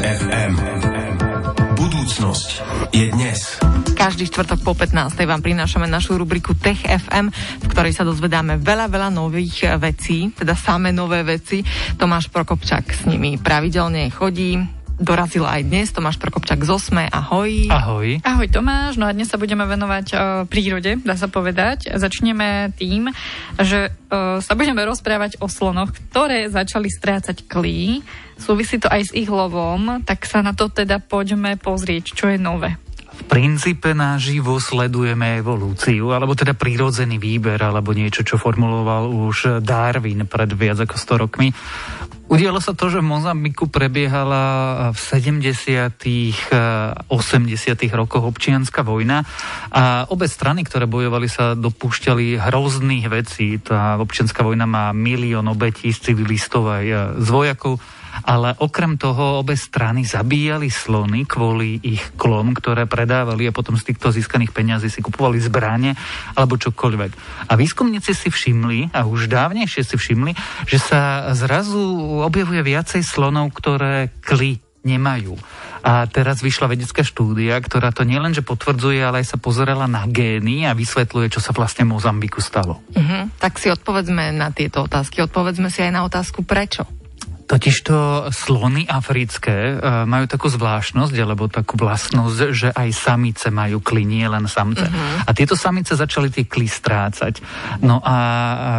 FM. Budúcnosť je dnes. Každý štvrtok po 15. vám prinášame našu rubriku Tech FM, v ktorej sa dozvedáme veľa, veľa nových vecí, teda samé nové veci. Tomáš Prokopčak s nimi pravidelne chodí, dorazil aj dnes. Tomáš Prokopčak z Osme, ahoj. Ahoj. Ahoj Tomáš, no a dnes sa budeme venovať uh, prírode, dá sa povedať. Začneme tým, že uh, sa budeme rozprávať o slonoch, ktoré začali strácať klí. Súvisí to aj s ich lovom, tak sa na to teda poďme pozrieť, čo je nové. V princípe naživo sledujeme evolúciu, alebo teda prírodzený výber, alebo niečo, čo formuloval už Darwin pred viac ako 100 rokmi. Udialo sa to, že v Mozambiku prebiehala v 70. 80. rokoch občianská vojna a obe strany, ktoré bojovali, sa dopúšťali hrozných vecí. Tá občianská vojna má milión obetí z civilistov aj z vojakov ale okrem toho obe strany zabíjali slony kvôli ich klom, ktoré predávali a potom z týchto získaných peňazí si kupovali zbráne alebo čokoľvek. A výskumníci si všimli, a už dávnejšie si všimli, že sa zrazu objavuje viacej slonov, ktoré kli nemajú. A teraz vyšla vedecká štúdia, ktorá to nielenže potvrdzuje, ale aj sa pozerala na gény a vysvetľuje, čo sa vlastne Mozambiku stalo. Uh-huh. Tak si odpovedzme na tieto otázky. Odpovedzme si aj na otázku prečo. Totižto slony africké e, majú takú zvláštnosť, alebo takú vlastnosť, že aj samice majú kli, nie len samce. Uh-huh. A tieto samice začali tie kli strácať. No a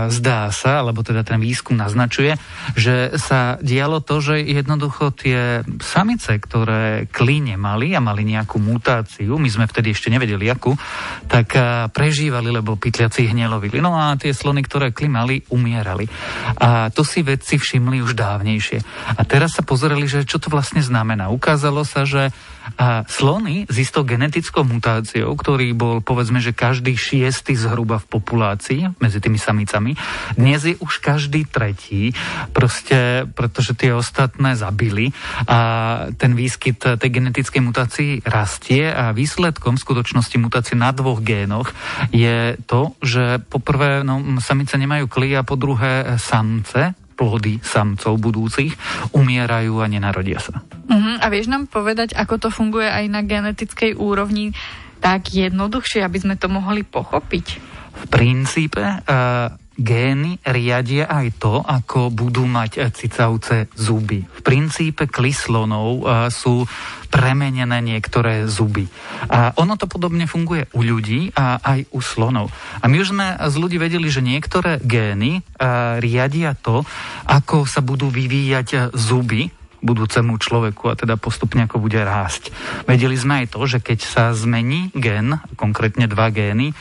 zdá sa, alebo teda ten výskum naznačuje, že sa dialo to, že jednoducho tie samice, ktoré kli nemali a mali nejakú mutáciu, my sme vtedy ešte nevedeli akú, tak e, prežívali, lebo pytliaci hnelovili. No a tie slony, ktoré kli mali, umierali. A to si vedci všimli už dávnejšie silnejšie. A teraz sa pozerali, že čo to vlastne znamená. Ukázalo sa, že slony s istou genetickou mutáciou, ktorý bol povedzme, že každý šiestý zhruba v populácii medzi tými samicami, dnes je už každý tretí, proste, pretože tie ostatné zabili a ten výskyt tej genetickej mutácii rastie a výsledkom skutočnosti mutácie na dvoch génoch je to, že poprvé no, samice nemajú kli a po druhé samce plody samcov budúcich umierajú a nenarodia sa. Uh-huh. A vieš nám povedať, ako to funguje aj na genetickej úrovni tak jednoduchšie, aby sme to mohli pochopiť? V princípe uh, gény riadia aj to, ako budú mať cicavce zuby. V princípe klislonov sú premenené niektoré zuby. A ono to podobne funguje u ľudí a aj u slonov. A my už sme z ľudí vedeli, že niektoré gény riadia to, ako sa budú vyvíjať zuby budúcemu človeku a teda postupne ako bude rásť. Vedeli sme aj to, že keď sa zmení gen, konkrétne dva gény,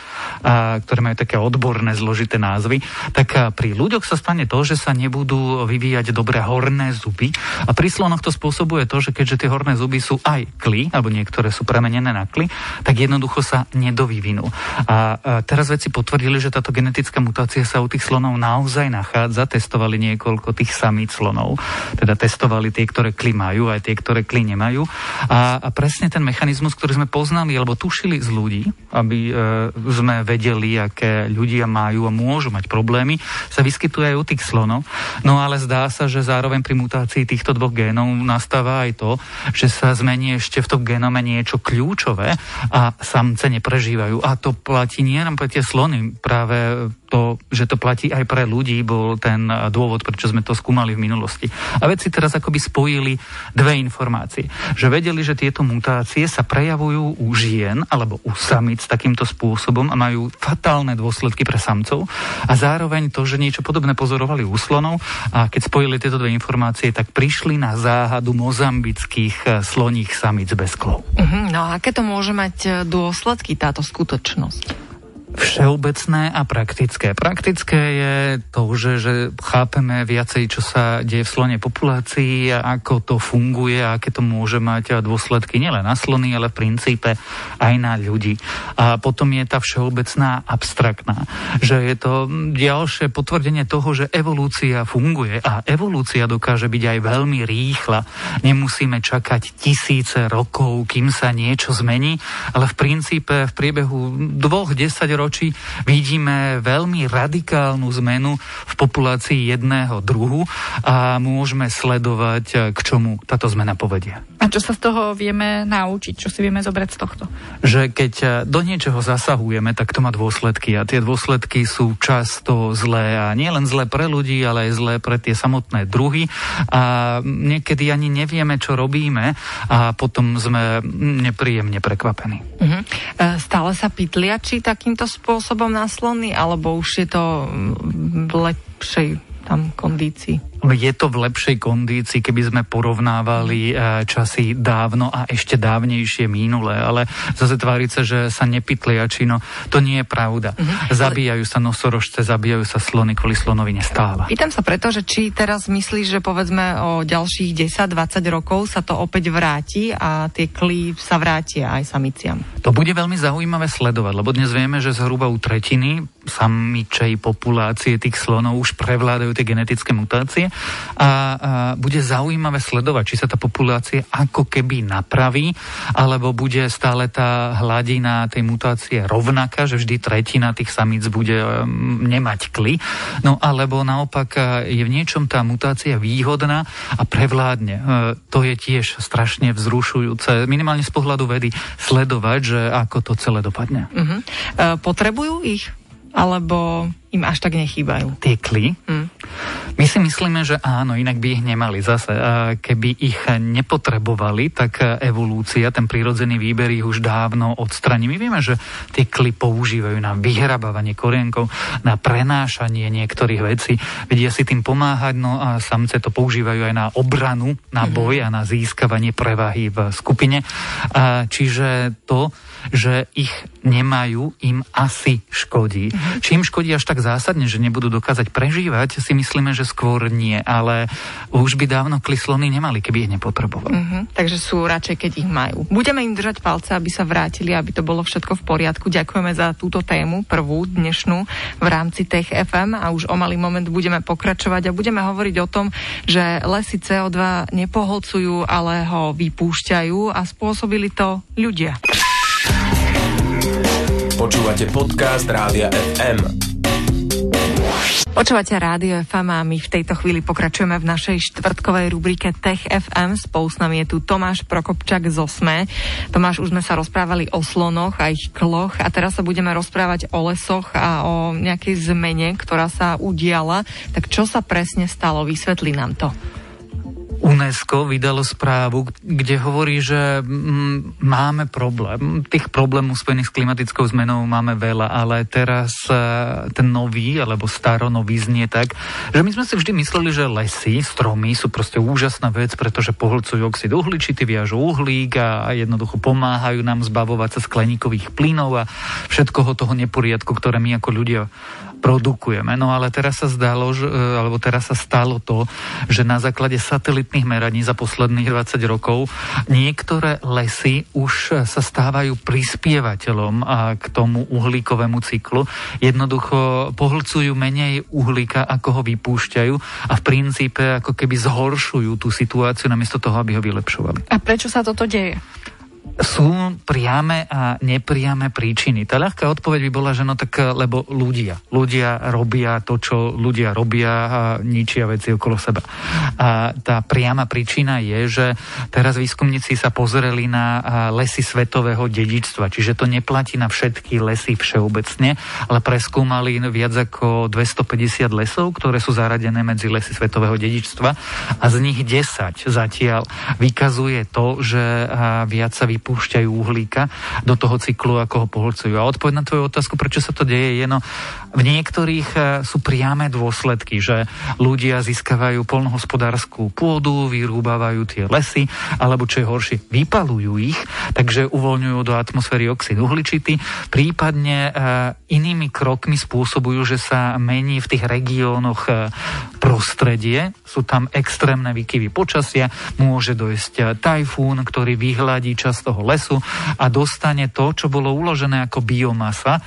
a, ktoré majú také odborné zložité názvy, tak pri ľuďoch sa stane to, že sa nebudú vyvíjať dobré horné zuby a pri slonoch to spôsobuje to, že keďže tie horné zuby sú aj kli, alebo niektoré sú premenené na kli, tak jednoducho sa nedovyvinú. A, a teraz veci potvrdili, že táto genetická mutácia sa u tých slonov naozaj nachádza. Testovali niekoľko tých samých slonov, teda testovali tie, ktoré kli majú, aj tie, ktoré kli nemajú. A, a presne ten mechanizmus, ktorý sme poznali alebo tušili z ľudí, aby e, sme vedeli, aké ľudia majú a môžu mať problémy, sa vyskytuje aj u tých slonov. No ale zdá sa, že zároveň pri mutácii týchto dvoch génov nastáva aj to, že sa zmení ešte v tom genome niečo kľúčové a samce neprežívajú. A to platí nie len pre tie slony, práve to, že to platí aj pre ľudí, bol ten dôvod, prečo sme to skúmali v minulosti. A vedci teraz akoby spojili dve informácie. Že vedeli, že tieto mutácie sa prejavujú u žien alebo u samic takýmto spôsobom a majú fatálne dôsledky pre samcov a zároveň to, že niečo podobné pozorovali u slonov a keď spojili tieto dve informácie, tak prišli na záhadu mozambických eh, sloních samic bez klov. Uh-huh, no a aké to môže mať eh, dôsledky táto skutočnosť? Všeobecné a praktické. Praktické je to, že, že chápeme viacej, čo sa deje v slone populácii a ako to funguje a aké to môže mať dôsledky nielen na slony, ale v princípe aj na ľudí. A potom je tá všeobecná abstraktná, že je to ďalšie potvrdenie toho, že evolúcia funguje a evolúcia dokáže byť aj veľmi rýchla. Nemusíme čakať tisíce rokov, kým sa niečo zmení, ale v princípe v priebehu dvoch, desať desaťročí vidíme veľmi radikálnu zmenu v populácii jedného druhu a môžeme sledovať, k čomu táto zmena povedie. A čo sa z toho vieme naučiť? Čo si vieme zobrať z tohto? Že keď do niečoho zasahujeme, tak to má dôsledky a tie dôsledky sú často zlé a nie len zlé pre ľudí, ale aj zlé pre tie samotné druhy a niekedy ani nevieme, čo robíme a potom sme nepríjemne prekvapení. Uh-huh. Stále sa pytliači takýmto spôsobom na slony, alebo už je to v lepšej tam kondícii? Je to v lepšej kondícii, keby sme porovnávali eh, časy dávno a ešte dávnejšie minulé, ale zase tváriť sa, že sa nepitliači, no to nie je pravda. Uh-huh. Zabíjajú sa nosorožce, zabíjajú sa slony, kvôli slonovi nestáva. Pýtam sa preto, že či teraz myslíš, že povedzme o ďalších 10-20 rokov sa to opäť vráti a tie klí sa vrátia aj samiciam. To bude veľmi zaujímavé sledovať, lebo dnes vieme, že zhruba u tretiny samičej populácie tých slonov už prevládajú tie genetické mutácie a, a bude zaujímavé sledovať, či sa tá populácia ako keby napraví, alebo bude stále tá hladina tej mutácie rovnaká, že vždy tretina tých samíc bude um, nemať kly, no alebo naopak uh, je v niečom tá mutácia výhodná a prevládne. Uh, to je tiež strašne vzrušujúce, minimálne z pohľadu vedy, sledovať, že ako to celé dopadne. Uh-huh. Potrebujú ich? Alebo im až tak nechýbajú. Tiekli. Hmm. My si myslíme, že áno, inak by ich nemali zase. Keby ich nepotrebovali, tak evolúcia, ten prírodzený výber ich už dávno odstraní. My vieme, že tie kly používajú na vyhrabávanie korienkov, na prenášanie niektorých vecí. Vedia si tým pomáhať, no a samce to používajú aj na obranu, na mhm. boj a na získavanie prevahy v skupine. Čiže to, že ich nemajú, im asi škodí. Či im škodí až tak zásadne, že nebudú dokázať prežívať, si myslíme, že skôr nie, ale už by dávno klislony nemali, keby ich nepotrebovali. Uh-huh. Takže sú radšej, keď ich majú. Budeme im držať palce, aby sa vrátili, aby to bolo všetko v poriadku. Ďakujeme za túto tému, prvú dnešnú v rámci Tech FM a už o malý moment budeme pokračovať a budeme hovoriť o tom, že lesy CO2 nepoholcujú, ale ho vypúšťajú a spôsobili to ľudia. Počúvate podcast Rádia FM. Počúvate Rádio FM a my v tejto chvíli pokračujeme v našej štvrtkovej rubrike Tech FM. Spolu s nami je tu Tomáš Prokopčak z Osme. Tomáš, už sme sa rozprávali o slonoch a ich kloch a teraz sa budeme rozprávať o lesoch a o nejakej zmene, ktorá sa udiala. Tak čo sa presne stalo? Vysvetli nám to. UNESCO vydalo správu, kde hovorí, že mm, máme problém. Tých problémov spojených s klimatickou zmenou máme veľa, ale teraz e, ten nový alebo staronový znie tak, že my sme si vždy mysleli, že lesy, stromy sú proste úžasná vec, pretože pohlcujú oxid uhličitý, viažu uhlík a jednoducho pomáhajú nám zbavovať sa skleníkových plynov a všetkoho toho neporiadku, ktoré my ako ľudia produkujeme. No ale teraz sa zdalo, že, e, alebo teraz sa stalo to, že na základe satelitných meraní za posledných 20 rokov niektoré lesy už sa stávajú prispievateľom k tomu uhlíkovému cyklu. Jednoducho pohlcujú menej uhlíka, ako ho vypúšťajú a v princípe ako keby zhoršujú tú situáciu namiesto toho, aby ho vylepšovali. A prečo sa toto deje? Sú priame a nepriame príčiny. Tá ľahká odpoveď by bola, že no tak lebo ľudia. Ľudia robia to, čo ľudia robia a ničia veci okolo seba. A tá priama príčina je, že teraz výskumníci sa pozreli na lesy svetového dedičstva, čiže to neplatí na všetky lesy všeobecne, ale preskúmali viac ako 250 lesov, ktoré sú zaradené medzi lesy svetového dedičstva a z nich 10 zatiaľ vykazuje to, že viac sa vypúšťajú uhlíka do toho cyklu, ako ho pohlcujú. A odpoveď na tvoju otázku, prečo sa to deje, je no, v niektorých e, sú priame dôsledky, že ľudia získavajú polnohospodárskú pôdu, vyrúbavajú tie lesy, alebo čo je horšie, vypalujú ich, takže uvoľňujú do atmosféry oxid uhličitý, prípadne e, inými krokmi spôsobujú, že sa mení v tých regiónoch e, prostredie, sú tam extrémne výkyvy počasia, môže dojsť tajfún, ktorý vyhľadí čas toho lesu a dostane to, čo bolo uložené ako biomasa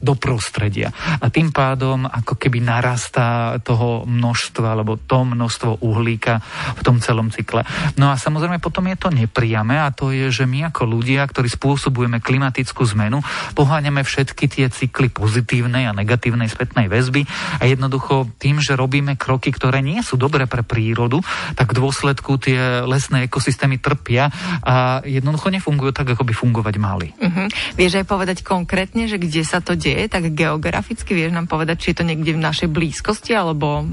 do prostredia. A tým pádom ako keby narastá toho množstva alebo to množstvo uhlíka v tom celom cykle. No a samozrejme potom je to nepriame a to je, že my ako ľudia, ktorí spôsobujeme klimatickú zmenu, poháňame všetky tie cykly pozitívnej a negatívnej spätnej väzby a jednoducho tým, že robíme kroky, ktoré nie sú dobré pre prírodu, tak v dôsledku tie lesné ekosystémy trpia a jednoducho nefungujú tak, ako by fungovať mali. Uh-huh. Vieš aj povedať konkrétne, že kde sa to deje, tak geograficky vieš nám povedať, či je to niekde v našej blízkosti alebo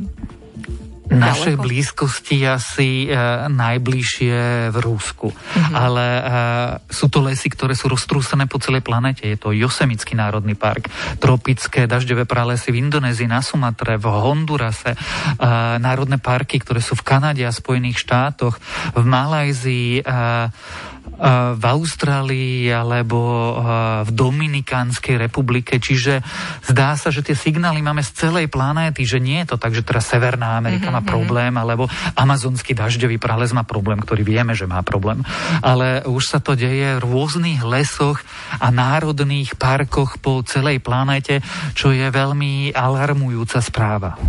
našej blízkosti asi e, najbližšie v Rúsku. Mm-hmm. Ale e, sú to lesy, ktoré sú roztrúsené po celej planete. Je to Josemický národný park, tropické dažďové pralesy v Indonézii, na Sumatre, v Hondurase, e, národné parky, ktoré sú v Kanade a Spojených štátoch, v Malajzii, e, v Austrálii alebo v Dominikánskej republike. Čiže zdá sa, že tie signály máme z celej planéty, že nie je to tak, že teraz Severná Amerika mm-hmm. má mhm. problém, alebo amazonský dažďový prales má problém, ktorý vieme, že má problém. Ale už sa to deje v rôznych lesoch a národných parkoch po celej planéte, čo je veľmi alarmujúca správa.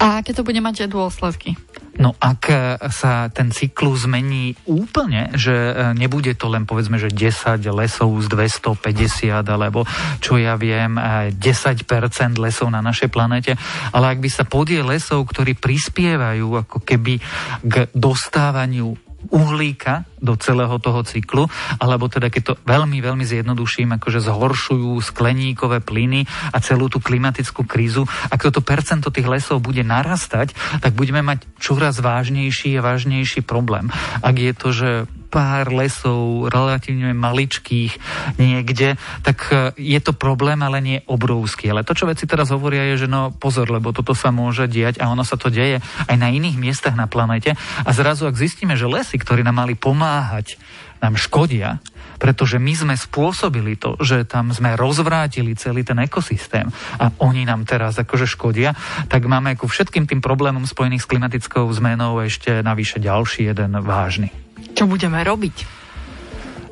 A aké to bude mať dôsledky? No ak e, sa ten cyklus zmení úplne, že e, nebude to len povedzme, že 10 lesov z 250 alebo čo ja viem, 10% e, lesov na našej planete, ale ak by sa podiel lesov, ktorí prispievajú ako keby k dostávaniu uhlíka do celého toho cyklu, alebo teda keď to veľmi, veľmi zjednoduším, akože zhoršujú skleníkové plyny a celú tú klimatickú krízu. Ak toto percento tých lesov bude narastať, tak budeme mať čoraz vážnejší a vážnejší problém. Ak je to, že pár lesov, relatívne maličkých niekde, tak e, je to problém, ale nie obrovský. Ale to, čo veci teraz hovoria, je, že no pozor, lebo toto sa môže diať a ono sa to deje aj na iných miestach na planete. A zrazu, ak zistíme, že lesy, ktorí nám mali pomáhať, nám škodia, pretože my sme spôsobili to, že tam sme rozvrátili celý ten ekosystém a oni nám teraz akože škodia, tak máme ku všetkým tým problémom spojených s klimatickou zmenou ešte navyše ďalší jeden vážny. Čo budeme robiť?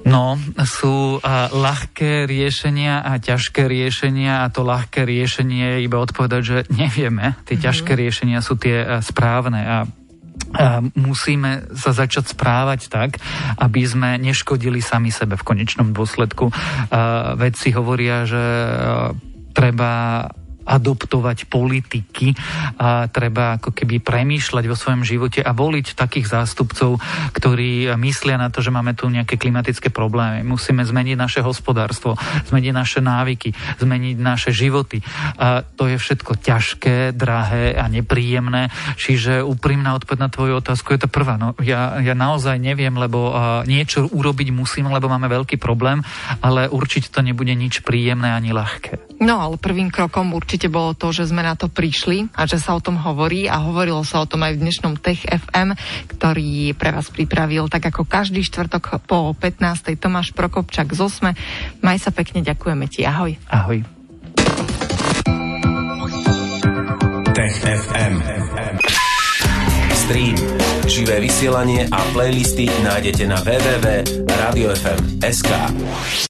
No, sú a, ľahké riešenia a ťažké riešenia a to ľahké riešenie je iba odpovedať, že nevieme. Tie mm-hmm. ťažké riešenia sú tie a, správne a a musíme sa začať správať tak, aby sme neškodili sami sebe v konečnom dôsledku. Vedci hovoria, že treba adoptovať politiky a treba ako keby premýšľať vo svojom živote a voliť takých zástupcov, ktorí myslia na to, že máme tu nejaké klimatické problémy. Musíme zmeniť naše hospodárstvo, zmeniť naše návyky, zmeniť naše životy. A to je všetko ťažké, drahé a nepríjemné. Čiže úprimná odpoveď na tvoju otázku je to prvá. No, ja, ja naozaj neviem, lebo niečo urobiť musím, lebo máme veľký problém, ale určite to nebude nič príjemné ani ľahké. No ale prvým krokom určite určite bolo to, že sme na to prišli a že sa o tom hovorí a hovorilo sa o tom aj v dnešnom Tech FM, ktorý pre vás pripravil tak ako každý štvrtok po 15. Tomáš Prokopčak z Osme. Maj sa pekne, ďakujeme ti. Ahoj. Ahoj. Tech FM. Stream, živé vysielanie a playlisty nájdete na www.radiofm.sk.